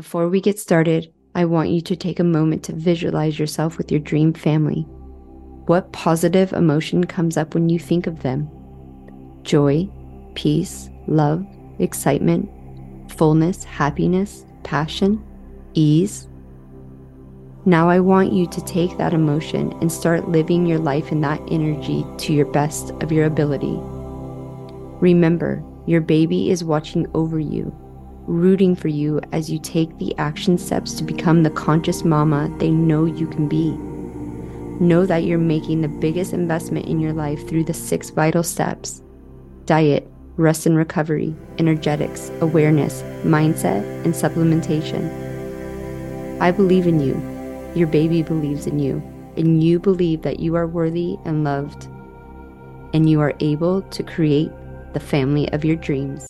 Before we get started, I want you to take a moment to visualize yourself with your dream family. What positive emotion comes up when you think of them? Joy, peace, love, excitement, fullness, happiness, passion, ease. Now I want you to take that emotion and start living your life in that energy to your best of your ability. Remember, your baby is watching over you rooting for you as you take the action steps to become the conscious mama they know you can be. Know that you're making the biggest investment in your life through the six vital steps diet, rest and recovery, energetics, awareness, mindset, and supplementation. I believe in you. Your baby believes in you. And you believe that you are worthy and loved. And you are able to create the family of your dreams.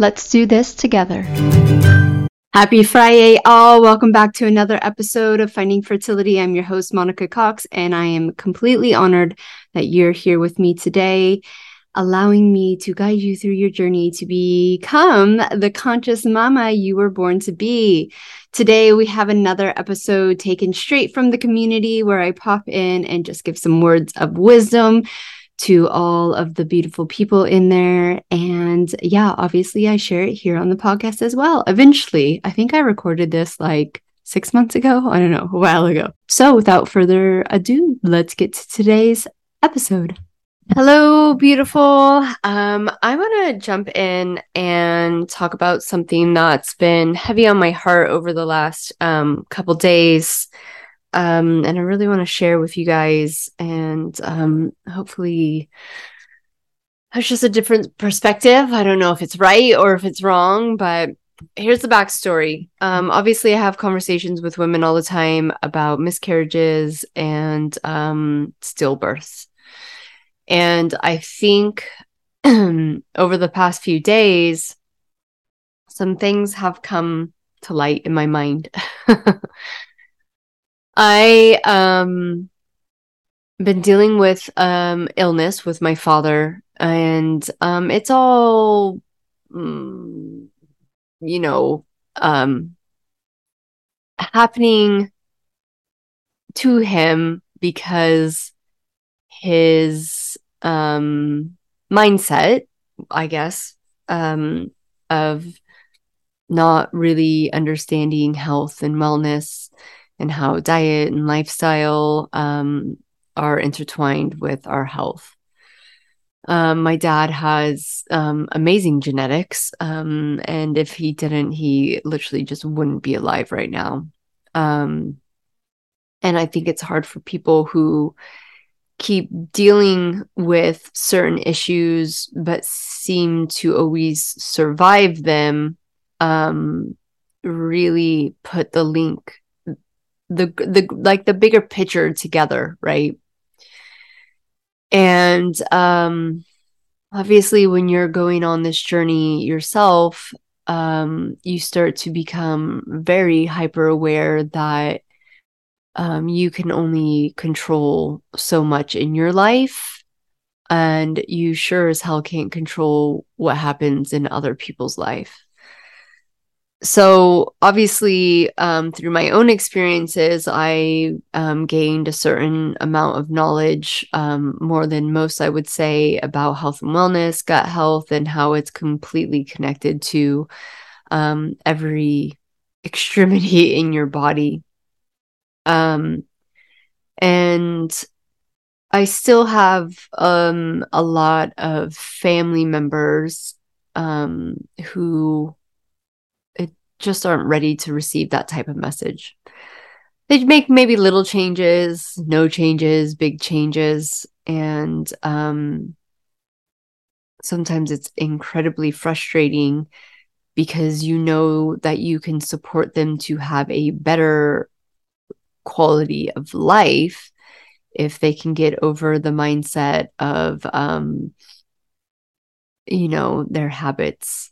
Let's do this together. Happy Friday, all. Welcome back to another episode of Finding Fertility. I'm your host, Monica Cox, and I am completely honored that you're here with me today, allowing me to guide you through your journey to become the conscious mama you were born to be. Today, we have another episode taken straight from the community where I pop in and just give some words of wisdom to all of the beautiful people in there. And yeah, obviously, I share it here on the podcast as well. Eventually, I think I recorded this like six months ago. I don't know, a while ago. So without further ado, let's get to today's episode. Hello, beautiful. Um, I want to jump in and talk about something that's been heavy on my heart over the last um, couple days um, and I really want to share with you guys, and um, hopefully, it's just a different perspective. I don't know if it's right or if it's wrong, but here's the backstory. Um, obviously, I have conversations with women all the time about miscarriages and um, stillbirths, and I think over the past few days, some things have come to light in my mind. I um been dealing with um illness with my father and um it's all mm, you know um happening to him because his um mindset i guess um of not really understanding health and wellness and how diet and lifestyle um, are intertwined with our health. Um, my dad has um, amazing genetics, um, and if he didn't, he literally just wouldn't be alive right now. Um, and I think it's hard for people who keep dealing with certain issues but seem to always survive them um, really put the link the the like the bigger picture together, right? And um obviously when you're going on this journey yourself, um you start to become very hyper aware that um you can only control so much in your life and you sure as hell can't control what happens in other people's life so obviously um, through my own experiences i um, gained a certain amount of knowledge um, more than most i would say about health and wellness gut health and how it's completely connected to um, every extremity in your body. Um, And I still have um, a lot of family members who just aren't ready to receive that type of message. They make maybe little changes, no changes, big changes, and um, sometimes it's incredibly frustrating because you know that you can support them to have a better quality of life if they can get over the mindset of um you know their habits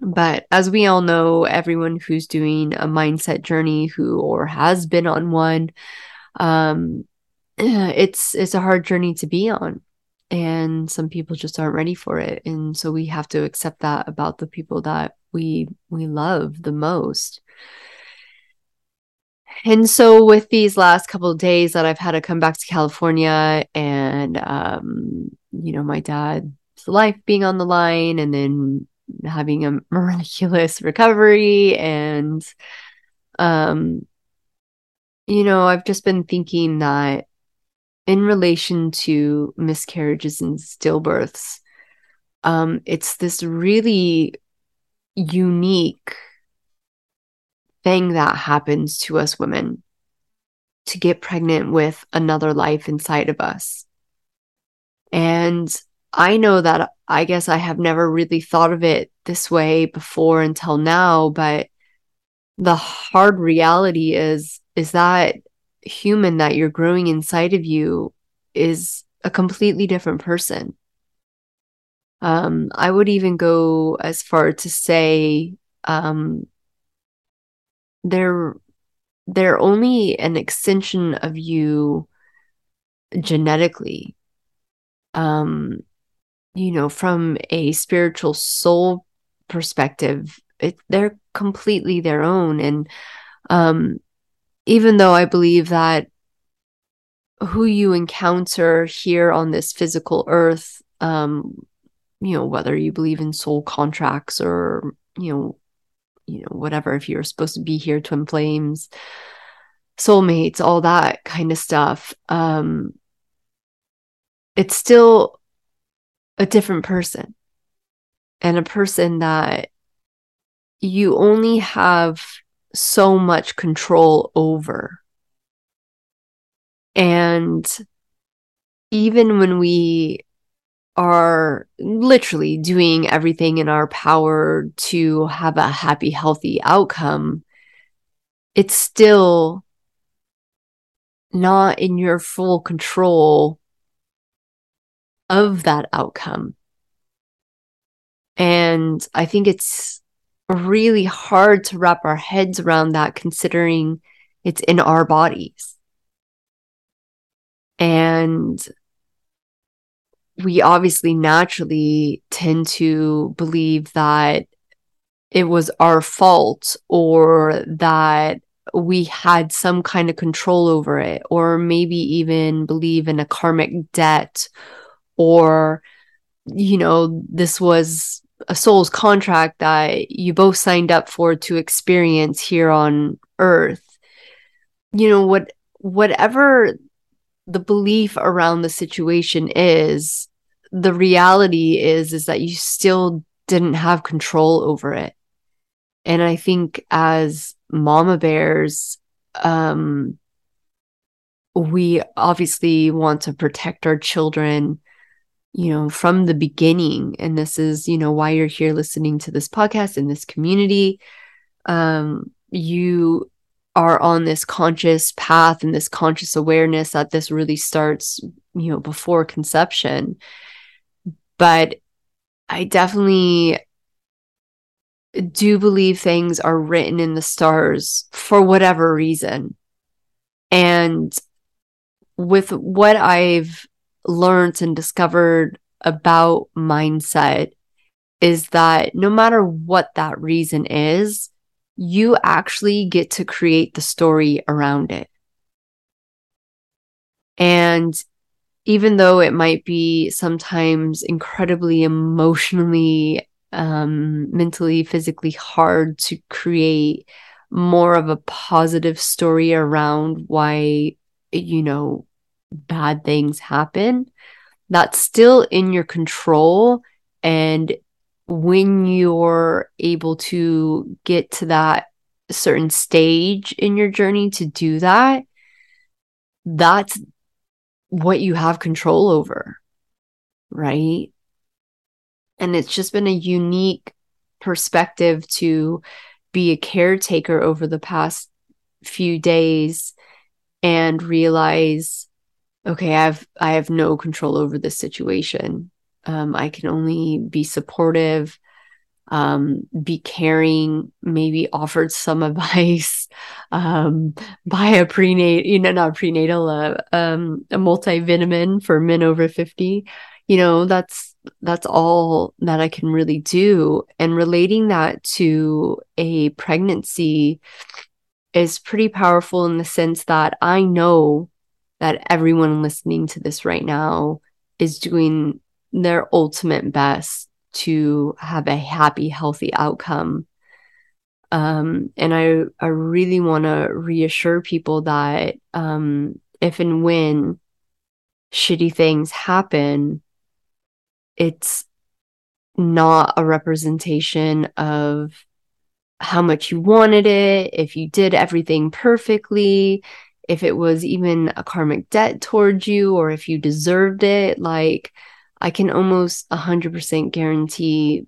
but as we all know everyone who's doing a mindset journey who or has been on one um it's it's a hard journey to be on. And some people just aren't ready for it. And so we have to accept that about the people that we we love the most. And so with these last couple of days that I've had to come back to California and um you know my dad's life being on the line and then having a miraculous recovery and um you know I've just been thinking that in relation to miscarriages and stillbirths, um, it's this really unique thing that happens to us women to get pregnant with another life inside of us. And I know that I guess I have never really thought of it this way before until now, but the hard reality is is that human that you're growing inside of you is a completely different person. Um, I would even go as far to say um, they're they're only an extension of you genetically. Um, you know, from a spiritual soul perspective, it, they're completely their own, and um, even though I believe that who you encounter here on this physical earth, um, you know, whether you believe in soul contracts or, you know, you know, whatever, if you're supposed to be here, twin flames, soulmates, all that kind of stuff, um, it's still a different person and a person that you only have so much control over. And even when we are literally doing everything in our power to have a happy, healthy outcome, it's still not in your full control of that outcome. And I think it's really hard to wrap our heads around that considering it's in our bodies. And we obviously naturally tend to believe that it was our fault or that we had some kind of control over it, or maybe even believe in a karmic debt, or, you know, this was a soul's contract that you both signed up for to experience here on earth. You know what whatever the belief around the situation is the reality is is that you still didn't have control over it. And i think as mama bears um we obviously want to protect our children you know, from the beginning. And this is, you know, why you're here listening to this podcast in this community. Um, you are on this conscious path and this conscious awareness that this really starts, you know, before conception. But I definitely do believe things are written in the stars for whatever reason. And with what I've learned and discovered about mindset is that no matter what that reason is, you actually get to create the story around it. And even though it might be sometimes incredibly emotionally, um, mentally, physically hard to create more of a positive story around why you know, bad things happen, that's still in your control. And when you're able to get to that certain stage in your journey to do that, that's what you have control over, right? And it's just been a unique perspective to be a caretaker over the past few days and realize okay i've i have no control over this situation. Um, i can only be supportive um, be caring maybe offered some advice um, buy a prenatal you know not prenatal uh, um, a multivitamin for men over 50 you know that's that's all that i can really do. And relating that to a pregnancy is pretty powerful in the sense that i know that everyone listening to this right now is doing their ultimate best to have a happy healthy outcome. Um, and i i really want to reassure people that um, if and when shitty things happen it's not a representation of how much you wanted it, if you did everything perfectly, if it was even a karmic debt towards you, or if you deserved it. Like, I can almost 100% guarantee,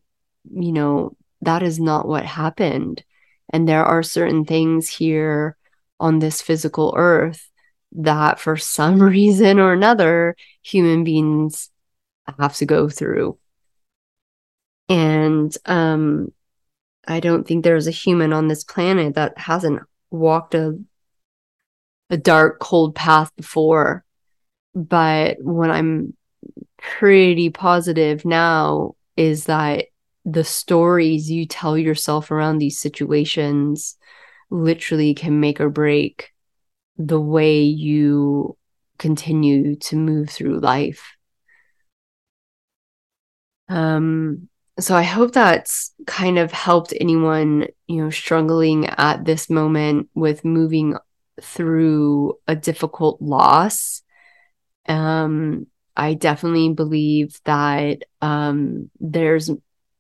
you know, that is not what happened. And there are certain things here on this physical earth that, for some reason or another, human beings have to go through. And um, I don't think there's a human on this planet that hasn't walked a a dark, cold path before. But what I'm pretty positive now is that the stories you tell yourself around these situations literally can make or break the way you continue to move through life. Um, so I hope that's kind of helped anyone, you know, struggling at this moment with moving through a difficult loss. Um, I definitely believe that um, there's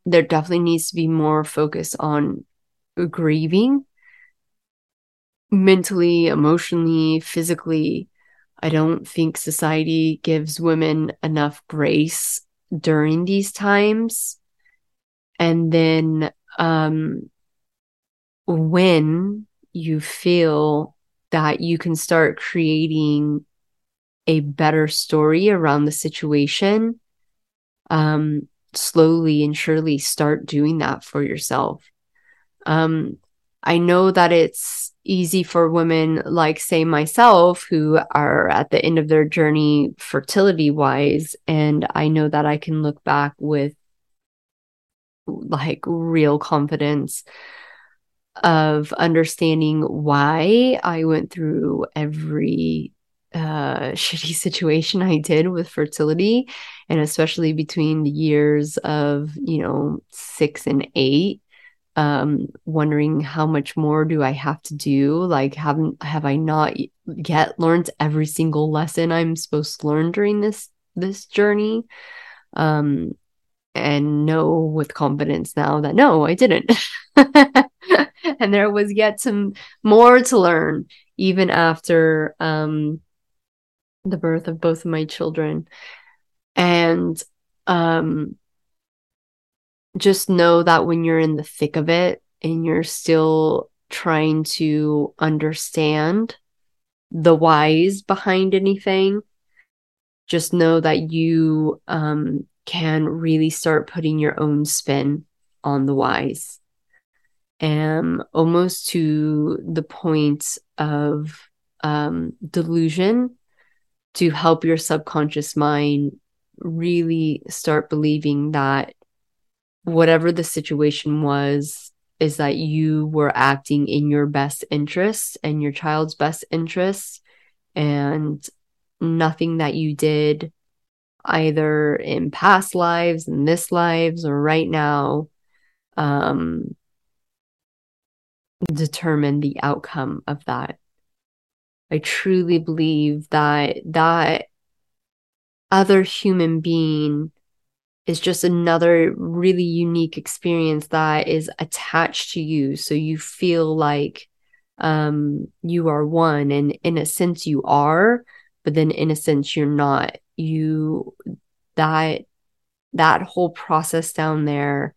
there definitely needs to be more focus on grieving mentally, emotionally, physically. I don't think society gives women enough grace during these times. And then um, when you feel that you can start creating a better story around the situation, um, slowly and surely start doing that for yourself. Um, I know that it's easy for women like, say, myself, who are at the end of their journey fertility wise. And I know that I can look back with like real confidence of understanding why I went through every uh, shitty situation I did with fertility, and especially between the years of, you know, six and eight um wondering how much more do i have to do? Like haven't have i not yet learned every single lesson i'm supposed to learn during this this journey? Um and know with confidence now that no i didn't and there was yet some more to learn even after um the birth of both of my children and um just know that when you're in the thick of it and you're still trying to understand the whys behind anything, just know that you um, can really start putting your own spin on the whys. And almost to the point of um, delusion to help your subconscious mind really start believing that whatever the situation was is that you were acting in your best interest and your child's best interest and nothing that you did either in past lives in this lives or right now um determine the outcome of that I truly believe that that other human being is just another really unique experience that is attached to you. So you feel like um, you are one, and in a sense, you are, but then in a sense, you're not. You that that whole process down there,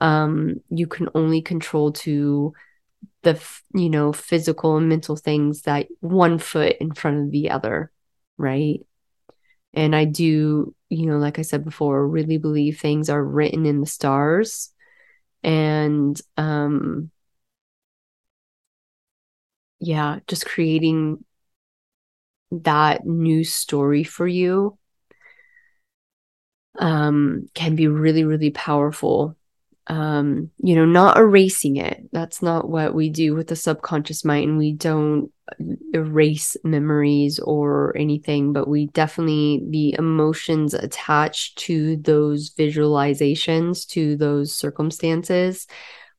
um, you can only control to the you know physical and mental things that one foot in front of the other, right? And I do, you know, like I said before, really believe things are written in the stars. And um yeah, just creating that new story for you um can be really really powerful um you know not erasing it that's not what we do with the subconscious mind And we don't erase memories or anything, but we definitely, the emotions attached to those visualizations, to those circumstances,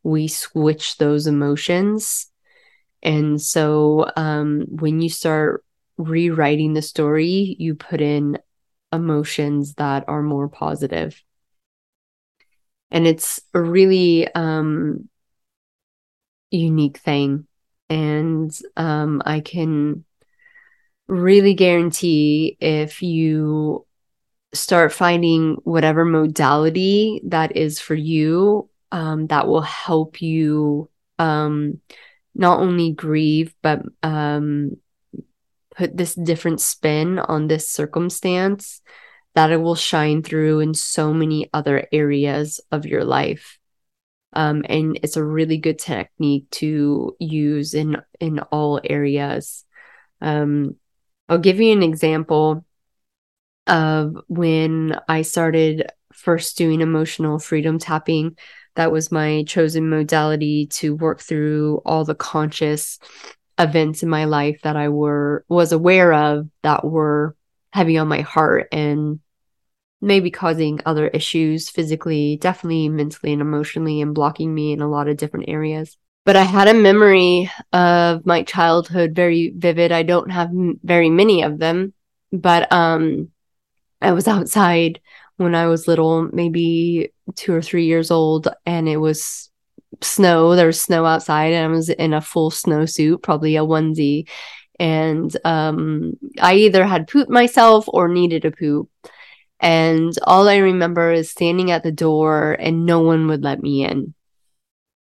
we switch those emotions. And so um, when you start rewriting the story, you put in emotions that are more positive. And it's a really um, unique thing. And um, I can really guarantee if you start finding whatever modality that is for you, um, that will help you um, not only grieve, but um, put this different spin on this circumstance, that it will shine through in so many other areas of your life. Um, and it's a really good technique to use in in all areas. Um, I'll give you an example of when I started first doing emotional freedom tapping. That was my chosen modality to work through all the conscious events in my life that I were was aware of that were heavy on my heart and maybe causing other issues physically, definitely mentally and emotionally, and blocking me in a lot of different areas. But I had a memory of my childhood very vivid. I don't have m- very many of them, but um, I was outside when I was little, maybe two or three years old, and it was snow. There was snow outside, and I was in a full snowsuit, probably a onesie. And um, I either had pooped myself or needed a poop. And all I remember is standing at the door and no one would let me in.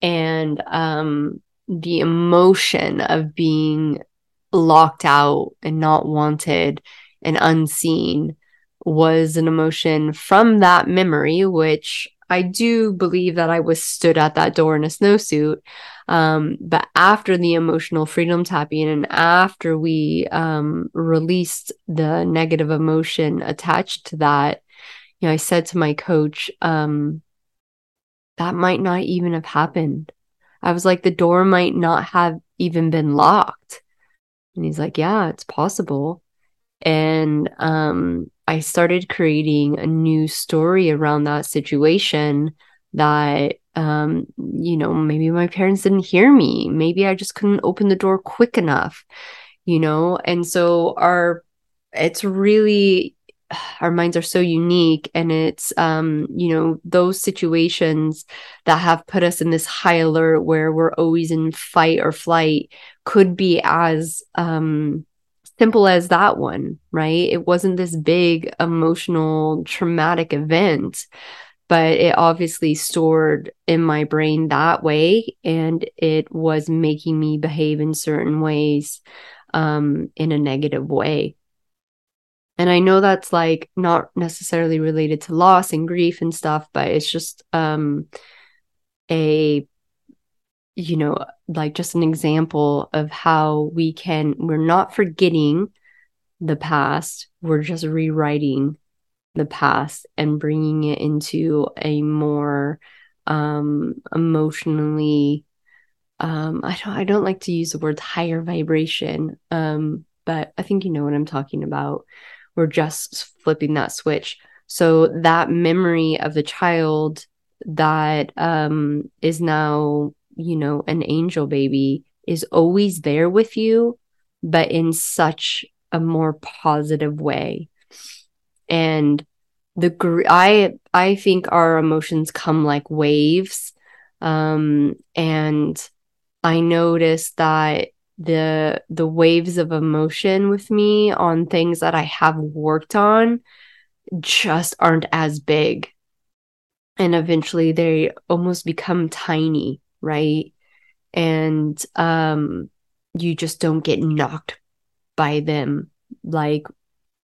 And um, the emotion of being locked out and not wanted and unseen was an emotion from that memory, which I do believe that I was stood at that door in a snowsuit. Um, but after the emotional freedom tapping and after we um, released the negative emotion attached to that, you know, I said to my coach, um, that might not even have happened. I was like, the door might not have even been locked. And he's like, yeah, it's possible. And um, I started creating a new story around that situation that um, you know, maybe my parents didn't hear me. Maybe I just couldn't open the door quick enough, you know? And so our it's really our minds are so unique and it's um you know those situations that have put us in this high alert where we're always in fight or flight could be as um simple as that one right? It wasn't this big emotional traumatic event but it obviously stored in my brain that way and it was making me behave in certain ways um, in a negative way. And i know that's like not necessarily related to loss and grief and stuff but it's just um a you know like just an example of how we can we're not forgetting the past we're just rewriting the past and bringing it into a more um emotionally um I don't I don't like to use the word higher vibration um but I think you know what I'm talking about. We're just flipping that switch. So that memory of the child that um is now you know an angel baby is always there with you but in such a more positive way. And the gr- I I think our emotions come like waves. Um, and I noticed that the the waves of emotion with me on things that I have worked on just aren't as big. And eventually they almost become tiny, right? And um you just don't get knocked by them like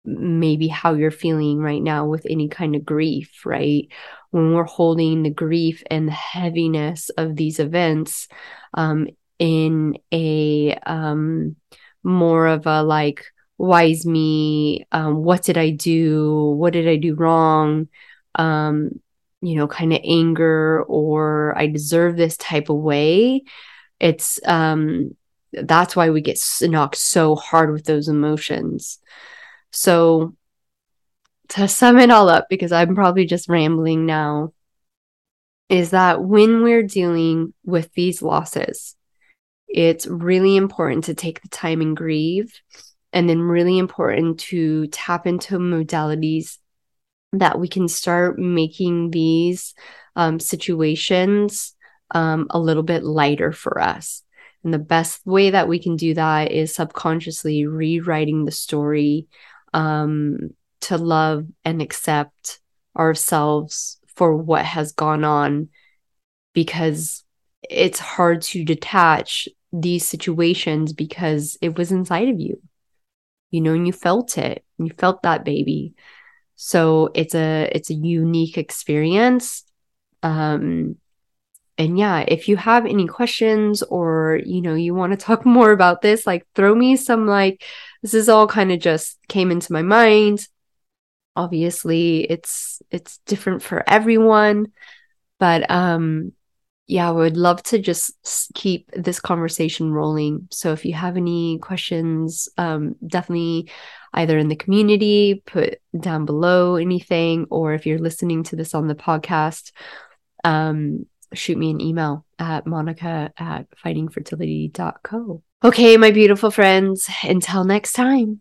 maybe how you're feeling right now with any kind of grief, right? When we're holding the grief and the heaviness of these events, um, in a um more of a like wise me um what did i do what did i do wrong um you know kind of anger or i deserve this type of way it's um that's why we get knocked so hard with those emotions. So to sum it all up because i'm probably just rambling now is that when we're dealing with these losses it's really important to take the time and grieve and then really important to tap into modalities that we can start making these um, situations um, a little bit lighter for us. And the best way that we can do that is subconsciously rewriting the story um, to love and accept ourselves for what has gone on because it's hard to detach these situations because it was inside of you. You know and you felt it. You felt that baby so it's a it's a unique experience. Um and yeah if you have any questions or you know you want to talk more about this like throw me some like this is all kind of just came into my mind. Obviously it's it's different for everyone but um yeah, I would love to just keep this conversation rolling. So if you have any questions, um, definitely either in the community, put down below anything, or if you're listening to this on the podcast, um, shoot me an email at monica at findingfertility.co. Okay, my beautiful friends, until next time.